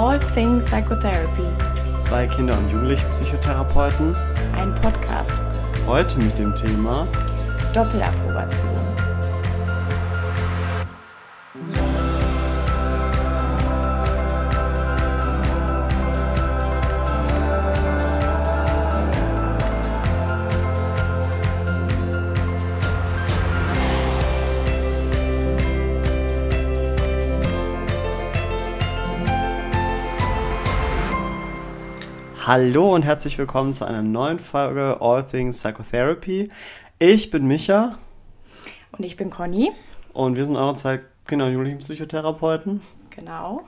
All Things Psychotherapy. Zwei Kinder- und Jugendlichen-Psychotherapeuten. Ein Podcast. Heute mit dem Thema Doppelapprobation. Hallo und herzlich willkommen zu einer neuen Folge All Things Psychotherapy. Ich bin Micha. Und ich bin Conny. Und wir sind eure zwei Kinder- und Jugendlichen-Psychotherapeuten. Genau.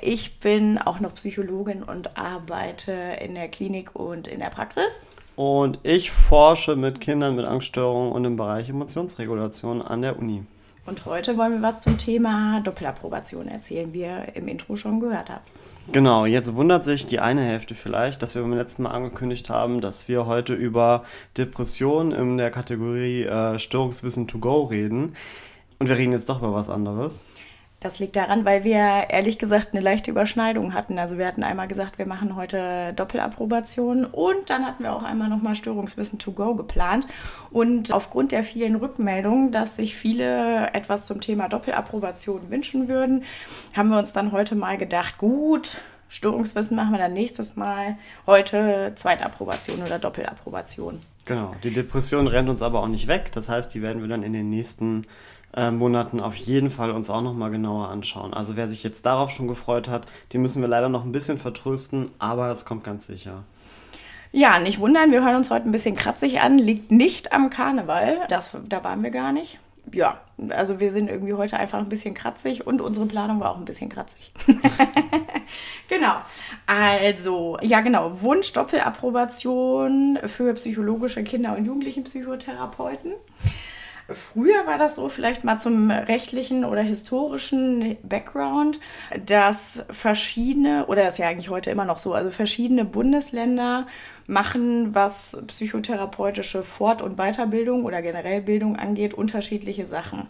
Ich bin auch noch Psychologin und arbeite in der Klinik und in der Praxis. Und ich forsche mit Kindern mit Angststörungen und im Bereich Emotionsregulation an der Uni. Und heute wollen wir was zum Thema Doppelapprobation erzählen, wie ihr im Intro schon gehört habt. Genau, jetzt wundert sich die eine Hälfte vielleicht, dass wir beim letzten Mal angekündigt haben, dass wir heute über Depressionen in der Kategorie äh, Störungswissen to go reden. Und wir reden jetzt doch über was anderes. Das liegt daran, weil wir ehrlich gesagt eine leichte Überschneidung hatten. Also wir hatten einmal gesagt, wir machen heute Doppelapprobation und dann hatten wir auch einmal nochmal Störungswissen to go geplant. Und aufgrund der vielen Rückmeldungen, dass sich viele etwas zum Thema Doppelapprobation wünschen würden, haben wir uns dann heute mal gedacht, gut, Störungswissen machen wir dann nächstes Mal. Heute Zweitapprobation oder Doppelapprobation. Genau, die Depression rennt uns aber auch nicht weg. Das heißt, die werden wir dann in den nächsten äh, Monaten auf jeden Fall uns auch nochmal genauer anschauen. Also wer sich jetzt darauf schon gefreut hat, die müssen wir leider noch ein bisschen vertrösten, aber es kommt ganz sicher. Ja, nicht wundern, wir hören uns heute ein bisschen kratzig an. Liegt nicht am Karneval. Das, da waren wir gar nicht. Ja, also wir sind irgendwie heute einfach ein bisschen kratzig und unsere Planung war auch ein bisschen kratzig. genau. Also, ja genau, Wunsch Doppelapprobation für psychologische Kinder- und Jugendlichenpsychotherapeuten. Früher war das so, vielleicht mal zum rechtlichen oder historischen Background, dass verschiedene, oder das ist ja eigentlich heute immer noch so, also verschiedene Bundesländer machen, was psychotherapeutische Fort- und Weiterbildung oder generell Bildung angeht, unterschiedliche Sachen.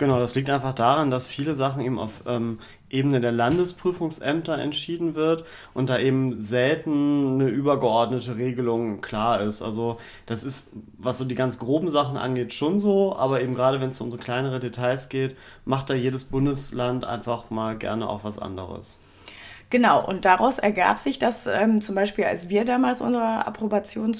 Genau, das liegt einfach daran, dass viele Sachen eben auf ähm, Ebene der Landesprüfungsämter entschieden wird und da eben selten eine übergeordnete Regelung klar ist. Also das ist, was so die ganz groben Sachen angeht, schon so, aber eben gerade wenn es um so kleinere Details geht, macht da jedes Bundesland einfach mal gerne auch was anderes. Genau, und daraus ergab sich, dass ähm, zum Beispiel, als wir damals unsere Approbation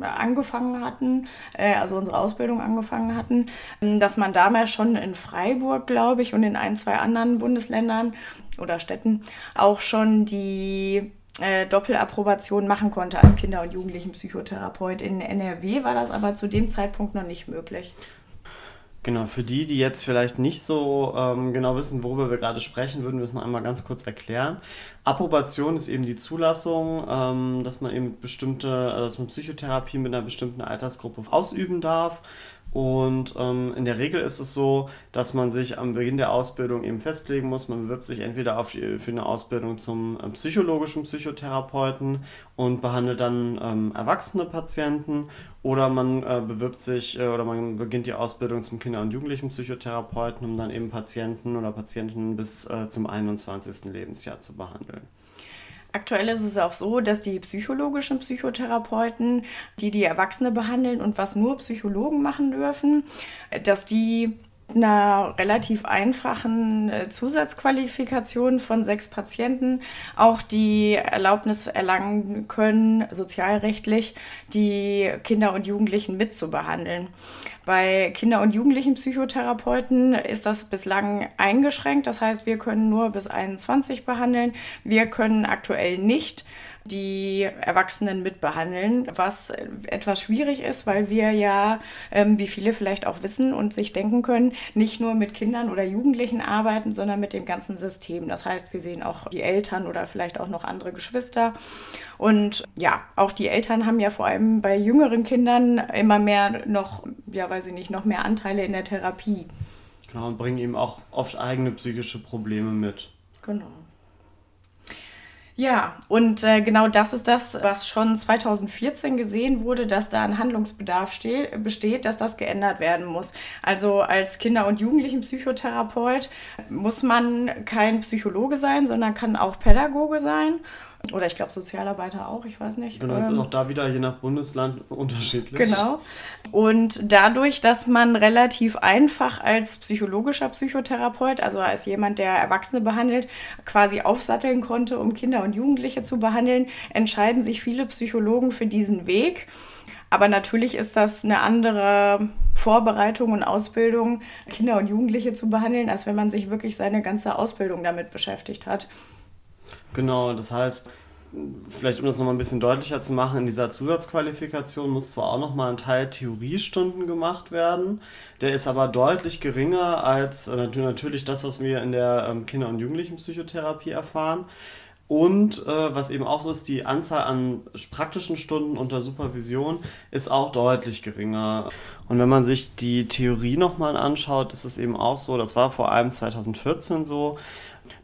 äh, angefangen hatten, äh, also unsere Ausbildung angefangen hatten, ähm, dass man damals schon in Freiburg, glaube ich, und in ein, zwei anderen Bundesländern oder Städten auch schon die äh, Doppelapprobation machen konnte als Kinder- und Jugendlichenpsychotherapeut. In NRW war das aber zu dem Zeitpunkt noch nicht möglich. Genau, für die, die jetzt vielleicht nicht so ähm, genau wissen, worüber wir gerade sprechen, würden wir es noch einmal ganz kurz erklären. Approbation ist eben die Zulassung, ähm, dass man eben bestimmte, äh, dass man Psychotherapie mit einer bestimmten Altersgruppe ausüben darf. Und ähm, in der Regel ist es so, dass man sich am Beginn der Ausbildung eben festlegen muss. Man bewirbt sich entweder auf die, für eine Ausbildung zum äh, psychologischen Psychotherapeuten und behandelt dann ähm, erwachsene Patienten oder man äh, bewirbt sich äh, oder man beginnt die Ausbildung zum Kinder- und Jugendlichen Psychotherapeuten, um dann eben Patienten oder Patienten bis äh, zum 21. Lebensjahr zu behandeln. Aktuell ist es auch so, dass die psychologischen Psychotherapeuten, die die Erwachsene behandeln und was nur Psychologen machen dürfen, dass die einer relativ einfachen äh, Zusatzqualifikation von sechs Patienten auch die Erlaubnis erlangen können, sozialrechtlich die Kinder und Jugendlichen mitzubehandeln. Bei Kinder- und Jugendlichen Psychotherapeuten ist das bislang eingeschränkt. Das heißt, wir können nur bis 21 behandeln. Wir können aktuell nicht die Erwachsenen mitbehandeln, was etwas schwierig ist, weil wir ja, ähm, wie viele vielleicht auch wissen und sich denken können, nicht nur mit Kindern oder Jugendlichen arbeiten, sondern mit dem ganzen System. Das heißt, wir sehen auch die Eltern oder vielleicht auch noch andere Geschwister. Und ja, auch die Eltern haben ja vor allem bei jüngeren Kindern immer mehr noch, ja, weiß ich nicht, noch mehr Anteile in der Therapie. Genau, und bringen eben auch oft eigene psychische Probleme mit. Genau. Ja, und äh, genau das ist das, was schon 2014 gesehen wurde, dass da ein Handlungsbedarf besteht, dass das geändert werden muss. Also als Kinder- und Jugendlichenpsychotherapeut muss man kein Psychologe sein, sondern kann auch Pädagoge sein. Oder ich glaube Sozialarbeiter auch, ich weiß nicht. Genau, das ist ähm, auch da wieder je nach Bundesland unterschiedlich. Genau. Und dadurch, dass man relativ einfach als psychologischer Psychotherapeut, also als jemand, der Erwachsene behandelt, quasi aufsatteln konnte, um Kinder und Jugendliche zu behandeln, entscheiden sich viele Psychologen für diesen Weg. Aber natürlich ist das eine andere Vorbereitung und Ausbildung, Kinder und Jugendliche zu behandeln, als wenn man sich wirklich seine ganze Ausbildung damit beschäftigt hat. Genau, das heißt, vielleicht um das nochmal ein bisschen deutlicher zu machen, in dieser Zusatzqualifikation muss zwar auch nochmal ein Teil Theoriestunden gemacht werden, der ist aber deutlich geringer als äh, natürlich das, was wir in der ähm, Kinder- und Jugendlichenpsychotherapie erfahren. Und äh, was eben auch so ist, die Anzahl an praktischen Stunden unter Supervision ist auch deutlich geringer. Und wenn man sich die Theorie nochmal anschaut, ist es eben auch so, das war vor allem 2014 so,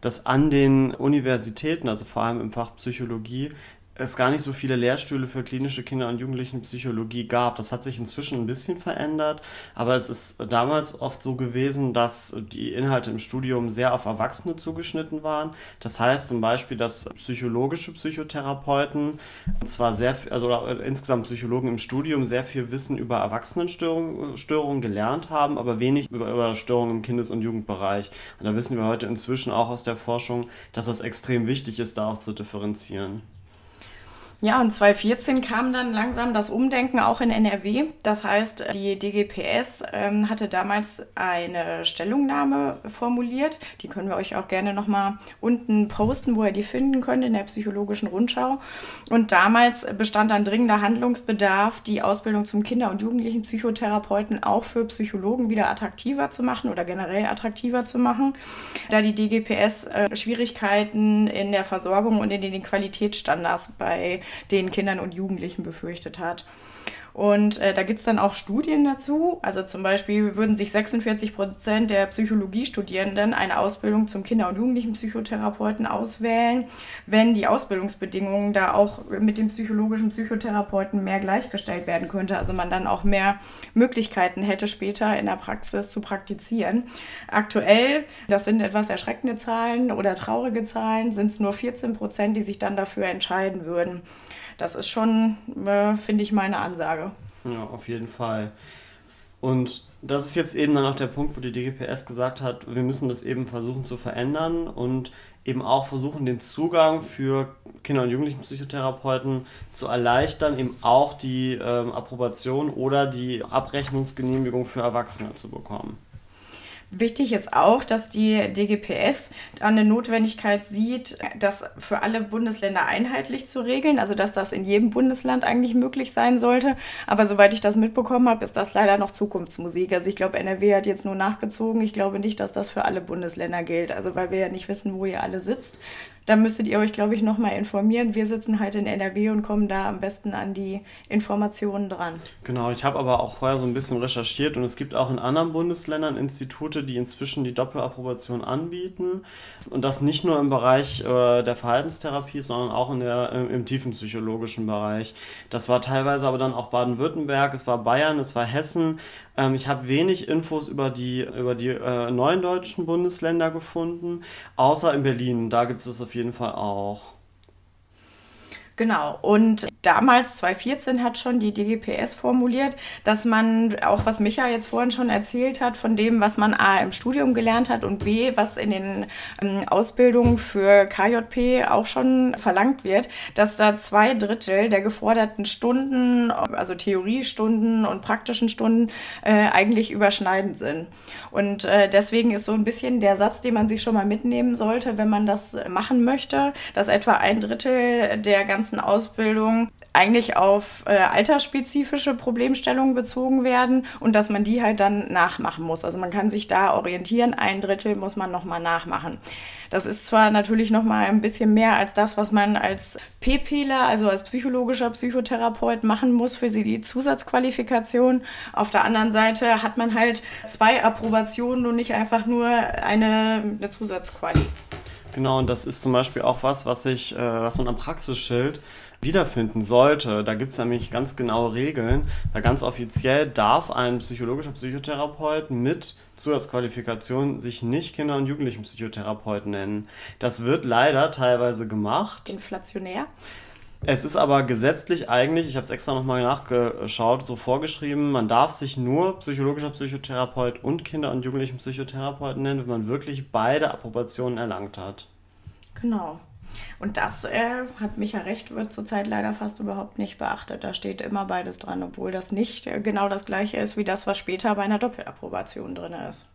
dass an den Universitäten, also vor allem im Fach Psychologie, es gar nicht so viele Lehrstühle für klinische Kinder- und Jugendlichenpsychologie gab. Das hat sich inzwischen ein bisschen verändert, aber es ist damals oft so gewesen, dass die Inhalte im Studium sehr auf Erwachsene zugeschnitten waren. Das heißt zum Beispiel, dass psychologische Psychotherapeuten, zwar sehr, also insgesamt Psychologen im Studium sehr viel Wissen über Erwachsenenstörungen Störungen gelernt haben, aber wenig über, über Störungen im Kindes- und Jugendbereich. Und da wissen wir heute inzwischen auch aus der Forschung, dass es extrem wichtig ist, da auch zu differenzieren. Ja, und 2014 kam dann langsam das Umdenken auch in NRW. Das heißt, die DGPS ähm, hatte damals eine Stellungnahme formuliert. Die können wir euch auch gerne nochmal unten posten, wo ihr die finden könnt in der psychologischen Rundschau. Und damals bestand ein dringender Handlungsbedarf, die Ausbildung zum Kinder- und Jugendlichen-Psychotherapeuten auch für Psychologen wieder attraktiver zu machen oder generell attraktiver zu machen, da die DGPS äh, Schwierigkeiten in der Versorgung und in den Qualitätsstandards bei den Kindern und Jugendlichen befürchtet hat. Und äh, da gibt es dann auch Studien dazu. Also zum Beispiel würden sich 46 Prozent der Psychologiestudierenden eine Ausbildung zum Kinder- und Jugendlichen-Psychotherapeuten auswählen, wenn die Ausbildungsbedingungen da auch mit dem psychologischen Psychotherapeuten mehr gleichgestellt werden könnte. Also man dann auch mehr Möglichkeiten hätte, später in der Praxis zu praktizieren. Aktuell, das sind etwas erschreckende Zahlen oder traurige Zahlen, sind es nur 14 Prozent, die sich dann dafür entscheiden würden. Das ist schon, äh, finde ich, meine Ansage. Ja, auf jeden Fall. Und das ist jetzt eben dann auch der Punkt, wo die DGPS gesagt hat, wir müssen das eben versuchen zu verändern und eben auch versuchen, den Zugang für Kinder- und Jugendlichenpsychotherapeuten zu erleichtern, eben auch die ähm, Approbation oder die Abrechnungsgenehmigung für Erwachsene zu bekommen. Wichtig ist auch, dass die DGPS eine Notwendigkeit sieht, das für alle Bundesländer einheitlich zu regeln, also dass das in jedem Bundesland eigentlich möglich sein sollte. Aber soweit ich das mitbekommen habe, ist das leider noch Zukunftsmusik. Also ich glaube, NRW hat jetzt nur nachgezogen. Ich glaube nicht, dass das für alle Bundesländer gilt. Also weil wir ja nicht wissen, wo ihr alle sitzt. Da müsstet ihr euch, glaube ich, nochmal informieren. Wir sitzen halt in NRW und kommen da am besten an die Informationen dran. Genau, ich habe aber auch vorher so ein bisschen recherchiert und es gibt auch in anderen Bundesländern Institute, die inzwischen die Doppelapprobation anbieten. Und das nicht nur im Bereich äh, der Verhaltenstherapie, sondern auch in der, äh, im tiefen psychologischen Bereich. Das war teilweise aber dann auch Baden-Württemberg, es war Bayern, es war Hessen. Ähm, ich habe wenig Infos über die, über die äh, neuen deutschen Bundesländer gefunden, außer in Berlin. Da gibt es es auf jeden Fall auch. Genau. Und damals, 2014, hat schon die DGPS formuliert, dass man auch, was Micha jetzt vorhin schon erzählt hat, von dem, was man A im Studium gelernt hat und B, was in den ähm, Ausbildungen für KJP auch schon verlangt wird, dass da zwei Drittel der geforderten Stunden, also Theoriestunden und praktischen Stunden, äh, eigentlich überschneidend sind. Und äh, deswegen ist so ein bisschen der Satz, den man sich schon mal mitnehmen sollte, wenn man das machen möchte, dass etwa ein Drittel der ganzen ganzen Ausbildung eigentlich auf äh, altersspezifische Problemstellungen bezogen werden und dass man die halt dann nachmachen muss. Also man kann sich da orientieren, ein Drittel muss man nochmal nachmachen. Das ist zwar natürlich nochmal ein bisschen mehr als das, was man als PPler, also als psychologischer Psychotherapeut machen muss für sie die Zusatzqualifikation. Auf der anderen Seite hat man halt zwei Approbationen und nicht einfach nur eine, eine Zusatzquali. Genau, und das ist zum Beispiel auch was, was, ich, äh, was man am Praxisschild wiederfinden sollte. Da gibt es nämlich ganz genaue Regeln. Da ganz offiziell darf ein psychologischer Psychotherapeut mit Zusatzqualifikation sich nicht Kinder- und Jugendlichenpsychotherapeut nennen. Das wird leider teilweise gemacht. Inflationär. Es ist aber gesetzlich eigentlich, ich habe es extra nochmal nachgeschaut, so vorgeschrieben, man darf sich nur psychologischer Psychotherapeut und Kinder- und Jugendlichenpsychotherapeut nennen, wenn man wirklich beide Approbationen erlangt hat. Genau. Und das äh, hat Micha recht, wird zurzeit leider fast überhaupt nicht beachtet. Da steht immer beides dran, obwohl das nicht äh, genau das gleiche ist wie das, was später bei einer Doppelapprobation drin ist.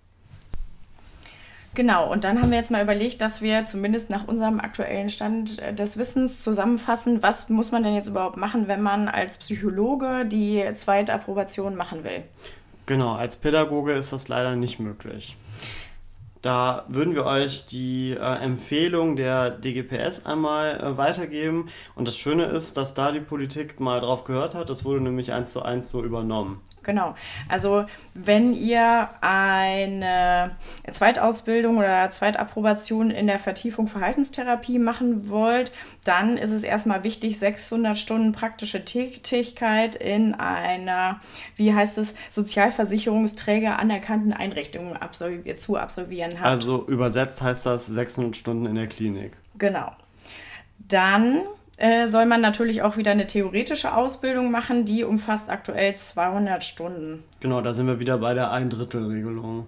Genau, und dann haben wir jetzt mal überlegt, dass wir zumindest nach unserem aktuellen Stand äh, des Wissens zusammenfassen, was muss man denn jetzt überhaupt machen, wenn man als Psychologe die Zweitapprobation machen will. Genau, als Pädagoge ist das leider nicht möglich. Da würden wir euch die äh, Empfehlung der DGPS einmal äh, weitergeben. Und das Schöne ist, dass da die Politik mal drauf gehört hat. Das wurde nämlich eins zu eins so übernommen. Genau. Also wenn ihr eine Zweitausbildung oder Zweitapprobation in der Vertiefung Verhaltenstherapie machen wollt, dann ist es erstmal wichtig, 600 Stunden praktische Tätigkeit in einer, wie heißt es, Sozialversicherungsträger anerkannten Einrichtung absolvier zu absolvieren habt. Also übersetzt heißt das 600 Stunden in der Klinik. Genau. Dann äh, soll man natürlich auch wieder eine theoretische Ausbildung machen, die umfasst aktuell 200 Stunden. Genau, da sind wir wieder bei der Ein-Drittel-Regelung.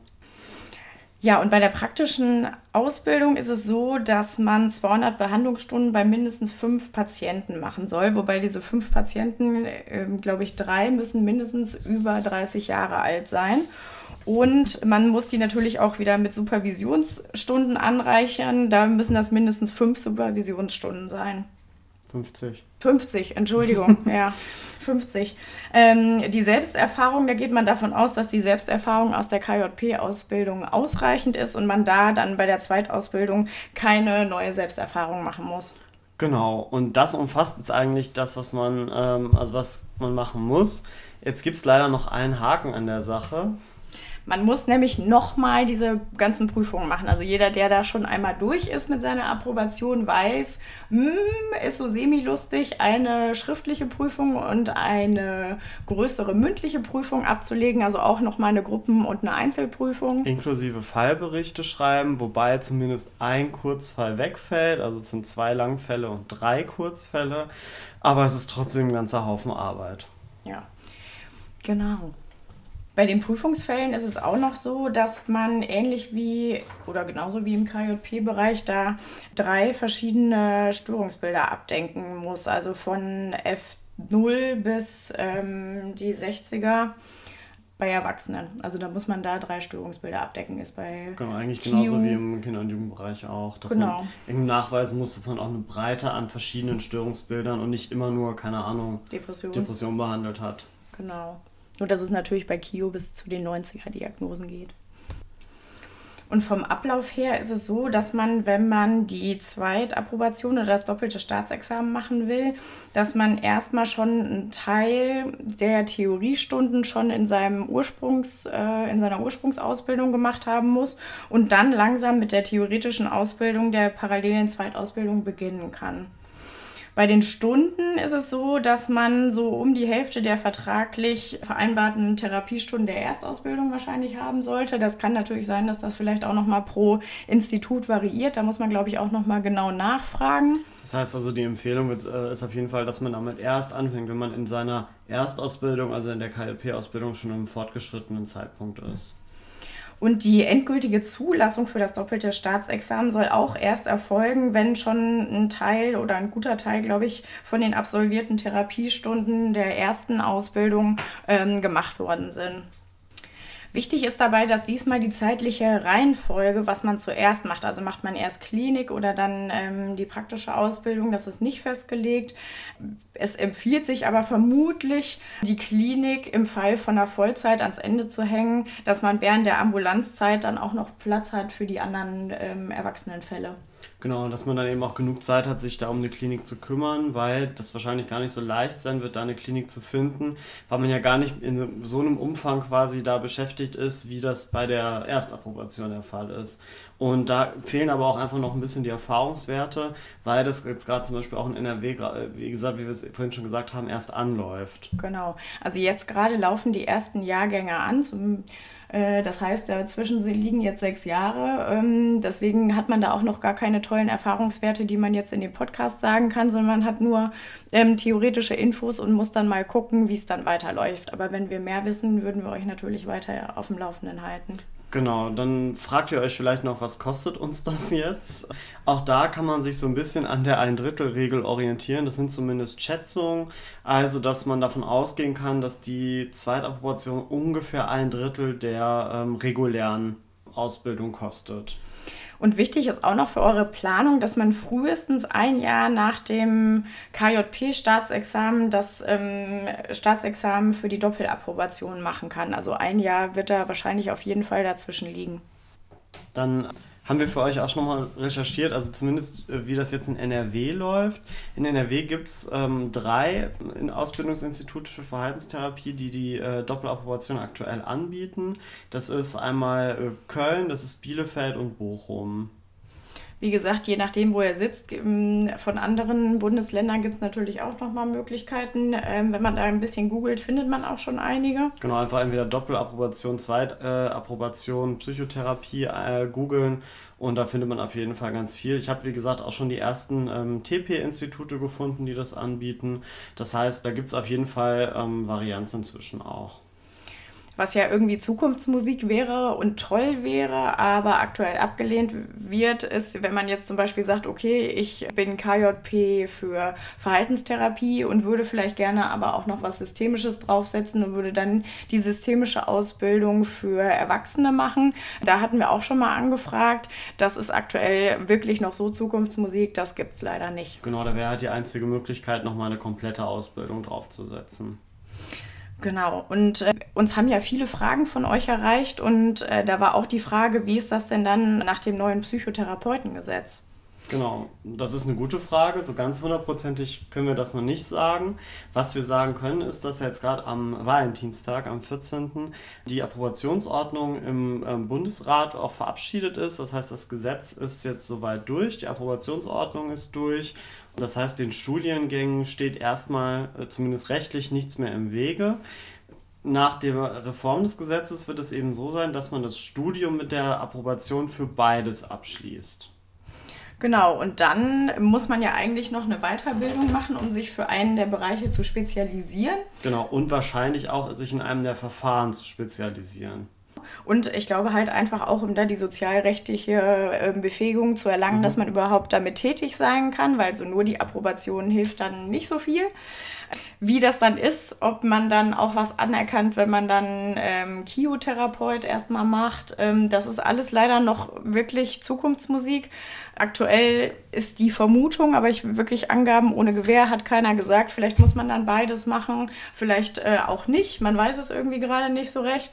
Ja, und bei der praktischen Ausbildung ist es so, dass man 200 Behandlungsstunden bei mindestens fünf Patienten machen soll, wobei diese fünf Patienten, äh, glaube ich, drei müssen mindestens über 30 Jahre alt sein. Und man muss die natürlich auch wieder mit Supervisionsstunden anreichern. Da müssen das mindestens fünf Supervisionsstunden sein. 50. 50, Entschuldigung, ja. 50. Ähm, die Selbsterfahrung, da geht man davon aus, dass die Selbsterfahrung aus der KJP-Ausbildung ausreichend ist und man da dann bei der Zweitausbildung keine neue Selbsterfahrung machen muss. Genau, und das umfasst jetzt eigentlich das, was man, ähm, also was man machen muss. Jetzt gibt es leider noch einen Haken an der Sache. Man muss nämlich nochmal diese ganzen Prüfungen machen. Also jeder, der da schon einmal durch ist mit seiner Approbation, weiß, mh, hm, ist so semi-lustig, eine schriftliche Prüfung und eine größere mündliche Prüfung abzulegen. Also auch nochmal eine Gruppen- und eine Einzelprüfung. Inklusive Fallberichte schreiben, wobei zumindest ein Kurzfall wegfällt. Also es sind zwei Langfälle und drei Kurzfälle. Aber es ist trotzdem ein ganzer Haufen Arbeit. Ja, genau. Bei den Prüfungsfällen ist es auch noch so, dass man ähnlich wie oder genauso wie im KJP-Bereich da drei verschiedene Störungsbilder abdenken muss. Also von F0 bis ähm, die 60er bei Erwachsenen. Also da muss man da drei Störungsbilder abdecken. Ist bei genau, eigentlich Q. genauso wie im Kinder- und Jugendbereich auch. Dass genau. man nachweisen muss, dass man auch eine Breite an verschiedenen Störungsbildern und nicht immer nur, keine Ahnung, Depression, Depression behandelt hat. Genau. Nur dass es natürlich bei Kio bis zu den 90er-Diagnosen geht. Und vom Ablauf her ist es so, dass man, wenn man die Zweitapprobation oder das doppelte Staatsexamen machen will, dass man erstmal schon einen Teil der Theoriestunden schon in, seinem Ursprungs, äh, in seiner Ursprungsausbildung gemacht haben muss und dann langsam mit der theoretischen Ausbildung der parallelen Zweitausbildung beginnen kann. Bei den Stunden ist es so, dass man so um die Hälfte der vertraglich vereinbarten Therapiestunden der Erstausbildung wahrscheinlich haben sollte. Das kann natürlich sein, dass das vielleicht auch nochmal pro Institut variiert. Da muss man, glaube ich, auch nochmal genau nachfragen. Das heißt also, die Empfehlung äh, ist auf jeden Fall, dass man damit erst anfängt, wenn man in seiner Erstausbildung, also in der KLP-Ausbildung, schon im fortgeschrittenen Zeitpunkt ist. Und die endgültige Zulassung für das doppelte Staatsexamen soll auch erst erfolgen, wenn schon ein Teil oder ein guter Teil, glaube ich, von den absolvierten Therapiestunden der ersten Ausbildung ähm, gemacht worden sind. Wichtig ist dabei, dass diesmal die zeitliche Reihenfolge, was man zuerst macht, also macht man erst Klinik oder dann ähm, die praktische Ausbildung, das ist nicht festgelegt. Es empfiehlt sich aber vermutlich, die Klinik im Fall von einer Vollzeit ans Ende zu hängen, dass man während der Ambulanzzeit dann auch noch Platz hat für die anderen ähm, Erwachsenenfälle. Genau, dass man dann eben auch genug Zeit hat, sich da um eine Klinik zu kümmern, weil das wahrscheinlich gar nicht so leicht sein wird, da eine Klinik zu finden, weil man ja gar nicht in so einem Umfang quasi da beschäftigt ist, wie das bei der Erstapprobation der Fall ist. Und da fehlen aber auch einfach noch ein bisschen die Erfahrungswerte, weil das jetzt gerade zum Beispiel auch in NRW, wie gesagt, wie wir es vorhin schon gesagt haben, erst anläuft. Genau. Also jetzt gerade laufen die ersten Jahrgänge an. Zum, das heißt, dazwischen liegen jetzt sechs Jahre. Ähm, deswegen hat man da auch noch gar keine tollen Erfahrungswerte, die man jetzt in dem Podcast sagen kann, sondern man hat nur ähm, theoretische Infos und muss dann mal gucken, wie es dann weiterläuft. Aber wenn wir mehr wissen, würden wir euch natürlich weiter auf dem Laufenden halten. Genau, dann fragt ihr euch vielleicht noch, was kostet uns das jetzt? Auch da kann man sich so ein bisschen an der Ein-Drittel-Regel orientieren. Das sind zumindest Schätzungen, also dass man davon ausgehen kann, dass die Zweitapprobation ungefähr ein Drittel der ähm, regulären Ausbildung kostet. Und wichtig ist auch noch für eure Planung, dass man frühestens ein Jahr nach dem KJP-Staatsexamen das ähm, Staatsexamen für die Doppelapprobation machen kann. Also ein Jahr wird da wahrscheinlich auf jeden Fall dazwischen liegen. Dann haben wir für euch auch schon mal recherchiert, also zumindest äh, wie das jetzt in NRW läuft. In NRW gibt es ähm, drei Ausbildungsinstitute für Verhaltenstherapie, die die äh, Doppelapprobation aktuell anbieten. Das ist einmal äh, Köln, das ist Bielefeld und Bochum. Wie gesagt, je nachdem, wo er sitzt, ähm, von anderen Bundesländern gibt es natürlich auch nochmal Möglichkeiten. Ähm, wenn man da ein bisschen googelt, findet man auch schon einige. Genau, einfach entweder Doppelapprobation, Zweitapprobation, Psychotherapie äh, googeln und da findet man auf jeden Fall ganz viel. Ich habe, wie gesagt, auch schon die ersten ähm, TP-Institute gefunden, die das anbieten. Das heißt, da gibt es auf jeden Fall ähm, Varianzen inzwischen auch was ja irgendwie Zukunftsmusik wäre und toll wäre, aber aktuell abgelehnt wird, ist, wenn man jetzt zum Beispiel sagt, okay, ich bin KJP für Verhaltenstherapie und würde vielleicht gerne aber auch noch was Systemisches draufsetzen und würde dann die systemische Ausbildung für Erwachsene machen. Da hatten wir auch schon mal angefragt. Das ist aktuell wirklich noch so Zukunftsmusik, das gibt es leider nicht. Genau, da wäre halt die einzige Möglichkeit, nochmal eine komplette Ausbildung draufzusetzen. Genau. Und äh, uns haben ja viele Fragen von euch erreicht und äh, da war auch die Frage, wie ist das denn dann nach dem neuen Psychotherapeutengesetz? Genau, das ist eine gute Frage. So ganz hundertprozentig können wir das noch nicht sagen. Was wir sagen können, ist, dass jetzt gerade am Valentinstag, am 14., die Approbationsordnung im ähm, Bundesrat auch verabschiedet ist. Das heißt, das Gesetz ist jetzt soweit durch, die Approbationsordnung ist durch das heißt, den Studiengängen steht erstmal äh, zumindest rechtlich nichts mehr im Wege. Nach der Reform des Gesetzes wird es eben so sein, dass man das Studium mit der Approbation für beides abschließt. Genau, und dann muss man ja eigentlich noch eine Weiterbildung machen, um sich für einen der Bereiche zu spezialisieren. Genau, und wahrscheinlich auch sich in einem der Verfahren zu spezialisieren. Und ich glaube halt einfach auch, um da die sozialrechtliche ähm, Befähigung zu erlangen, mhm. dass man überhaupt damit tätig sein kann, weil so nur die Approbation hilft dann nicht so viel. Wie das dann ist, ob man dann auch was anerkannt, wenn man dann ähm, Kiotherapeut erstmal macht, ähm, das ist alles leider noch wirklich Zukunftsmusik. Aktuell ist die Vermutung, aber ich wirklich Angaben ohne Gewehr hat keiner gesagt. Vielleicht muss man dann beides machen, vielleicht äh, auch nicht. Man weiß es irgendwie gerade nicht so recht.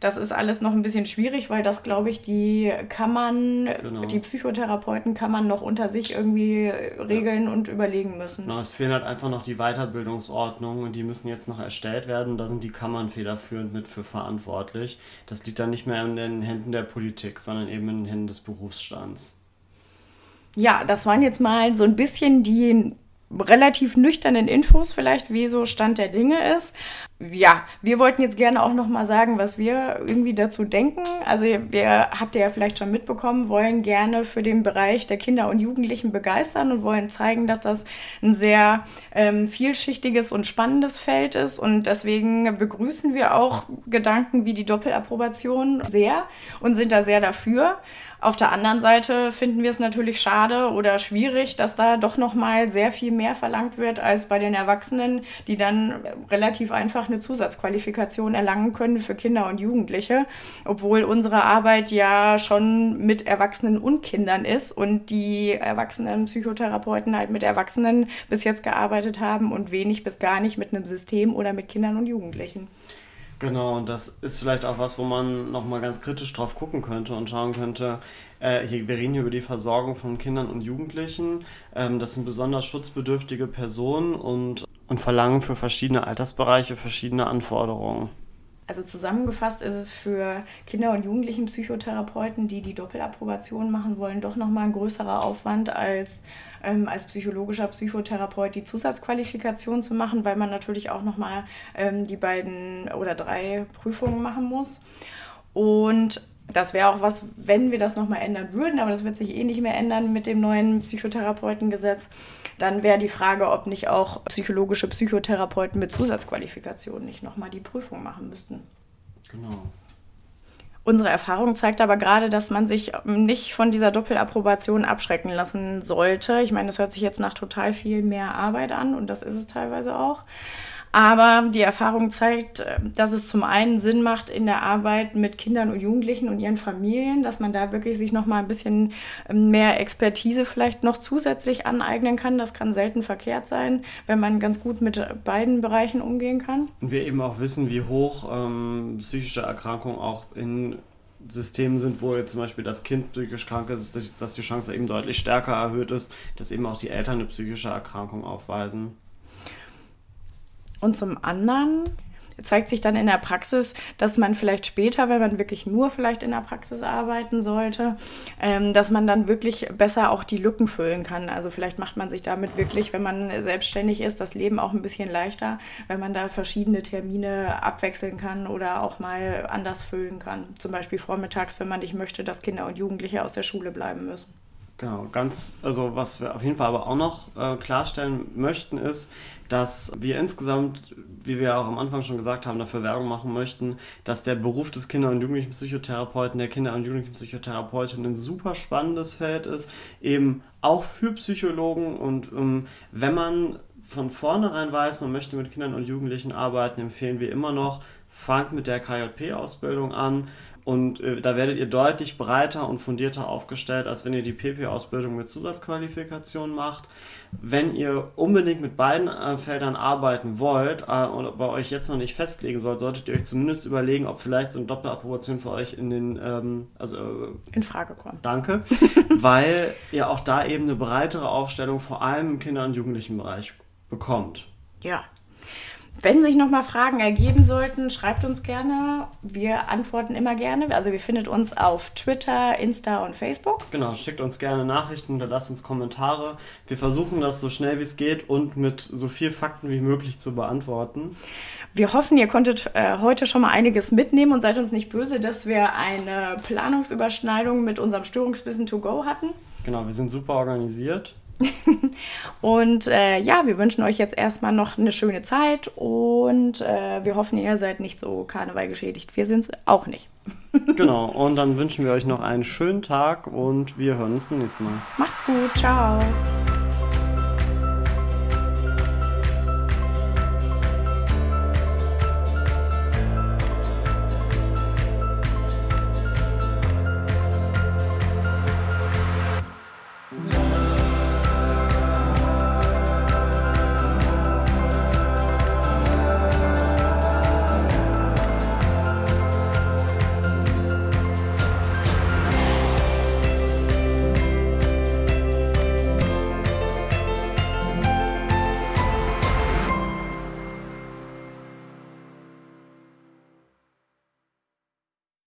Das ist alles noch ein bisschen schwierig, weil das, glaube ich, die kann man, genau. die Psychotherapeuten kann man noch unter sich irgendwie regeln ja. und überlegen müssen. Genau, es fehlen halt einfach noch die Weiterbildungsordnungen und die müssen jetzt noch erstellt werden. Da sind die Kammern federführend mit für verantwortlich. Das liegt dann nicht mehr in den Händen der Politik, sondern eben in den Händen des Berufsstands. Ja, das waren jetzt mal so ein bisschen die relativ nüchternen Infos vielleicht, wie so Stand der Dinge ist. Ja, wir wollten jetzt gerne auch noch mal sagen, was wir irgendwie dazu denken. Also wir habt ihr ja vielleicht schon mitbekommen, wollen gerne für den Bereich der Kinder und Jugendlichen begeistern und wollen zeigen, dass das ein sehr ähm, vielschichtiges und spannendes Feld ist und deswegen begrüßen wir auch Gedanken wie die Doppelapprobation sehr und sind da sehr dafür. Auf der anderen Seite finden wir es natürlich schade oder schwierig, dass da doch noch mal sehr viel mehr verlangt wird als bei den Erwachsenen, die dann relativ einfach eine Zusatzqualifikation erlangen können für Kinder und Jugendliche, obwohl unsere Arbeit ja schon mit Erwachsenen und Kindern ist und die erwachsenen Psychotherapeuten halt mit Erwachsenen bis jetzt gearbeitet haben und wenig bis gar nicht mit einem System oder mit Kindern und Jugendlichen. Genau, und das ist vielleicht auch was, wo man nochmal ganz kritisch drauf gucken könnte und schauen könnte, äh, hier, wir reden hier über die Versorgung von Kindern und Jugendlichen. Ähm, das sind besonders schutzbedürftige Personen und, und verlangen für verschiedene Altersbereiche verschiedene Anforderungen. Also zusammengefasst ist es für Kinder- und Jugendlichen Psychotherapeuten, die die Doppelapprobation machen wollen, doch nochmal ein größerer Aufwand als ähm, als psychologischer Psychotherapeut die Zusatzqualifikation zu machen, weil man natürlich auch nochmal ähm, die beiden oder drei Prüfungen machen muss. Und das wäre auch was, wenn wir das nochmal ändern würden, aber das wird sich eh nicht mehr ändern mit dem neuen Psychotherapeutengesetz. Dann wäre die Frage, ob nicht auch psychologische Psychotherapeuten mit Zusatzqualifikation nicht nochmal die Prüfung machen müssten. Genau. Unsere Erfahrung zeigt aber gerade, dass man sich nicht von dieser Doppelapprobation abschrecken lassen sollte. Ich meine, das hört sich jetzt nach total viel mehr Arbeit an und das ist es teilweise auch. Aber die Erfahrung zeigt, äh, dass es zum einen Sinn macht in der Arbeit mit Kindern und Jugendlichen und ihren Familien, dass man da wirklich sich noch mal ein bisschen ähm, mehr Expertise vielleicht noch zusätzlich aneignen kann. Das kann selten verkehrt sein, wenn man ganz gut mit beiden Bereichen umgehen kann. Und wir eben auch wissen, wie hoch ähm, psychische Erkrankungen auch in Systemen sind, wo jetzt zum Beispiel das Kind psychisch krank ist, dass die Chance eben deutlich stärker erhöht ist, dass eben auch die Eltern eine psychische Erkrankung aufweisen. Und zum anderen zeigt sich dann in der Praxis, dass man vielleicht später, wenn man wirklich nur vielleicht in der Praxis arbeiten sollte, ähm, dass man dann wirklich besser auch die Lücken füllen kann. Also vielleicht macht man sich damit wirklich, wenn man selbstständig ist, das Leben auch ein bisschen leichter, wenn man da verschiedene Termine abwechseln kann oder auch mal anders füllen kann. Zum Beispiel vormittags, wenn man nicht möchte, dass Kinder und Jugendliche aus der Schule bleiben müssen. Genau, ganz, also was wir auf jeden Fall aber auch noch äh, klarstellen möchten, ist, dass wir insgesamt, wie wir auch am Anfang schon gesagt haben, dafür Werbung machen möchten, dass der Beruf des Kinder- und Jugendlichen Psychotherapeuten, der Kinder- und Jugendlichen Psychotherapeutin ein super spannendes Feld ist, eben auch für Psychologen. Und ähm, wenn man von vornherein weiß, man möchte mit Kindern und Jugendlichen arbeiten, empfehlen wir immer noch, fangt mit der KJP-Ausbildung an und äh, da werdet ihr deutlich breiter und fundierter aufgestellt, als wenn ihr die PP-Ausbildung mit Zusatzqualifikation macht. Wenn ihr unbedingt mit beiden äh, Feldern arbeiten wollt äh, und bei euch jetzt noch nicht festlegen sollt, solltet ihr euch zumindest überlegen, ob vielleicht so eine Doppelapprobation für euch in den, ähm, also äh, in Frage kommt. Danke, weil ihr auch da eben eine breitere Aufstellung vor allem im Kinder- und Jugendlichenbereich bekommt. Ja, wenn sich nochmal Fragen ergeben sollten, schreibt uns gerne. Wir antworten immer gerne. Also wir findet uns auf Twitter, Insta und Facebook. Genau, schickt uns gerne Nachrichten, lasst uns Kommentare. Wir versuchen das so schnell wie es geht und mit so viel Fakten wie möglich zu beantworten. Wir hoffen, ihr konntet äh, heute schon mal einiges mitnehmen und seid uns nicht böse, dass wir eine Planungsüberschneidung mit unserem Störungswissen to go hatten. Genau, wir sind super organisiert. und äh, ja, wir wünschen euch jetzt erstmal noch eine schöne Zeit und äh, wir hoffen, ihr seid nicht so Karneval geschädigt. Wir sind es auch nicht. genau, und dann wünschen wir euch noch einen schönen Tag und wir hören uns beim nächsten Mal. Macht's gut, ciao.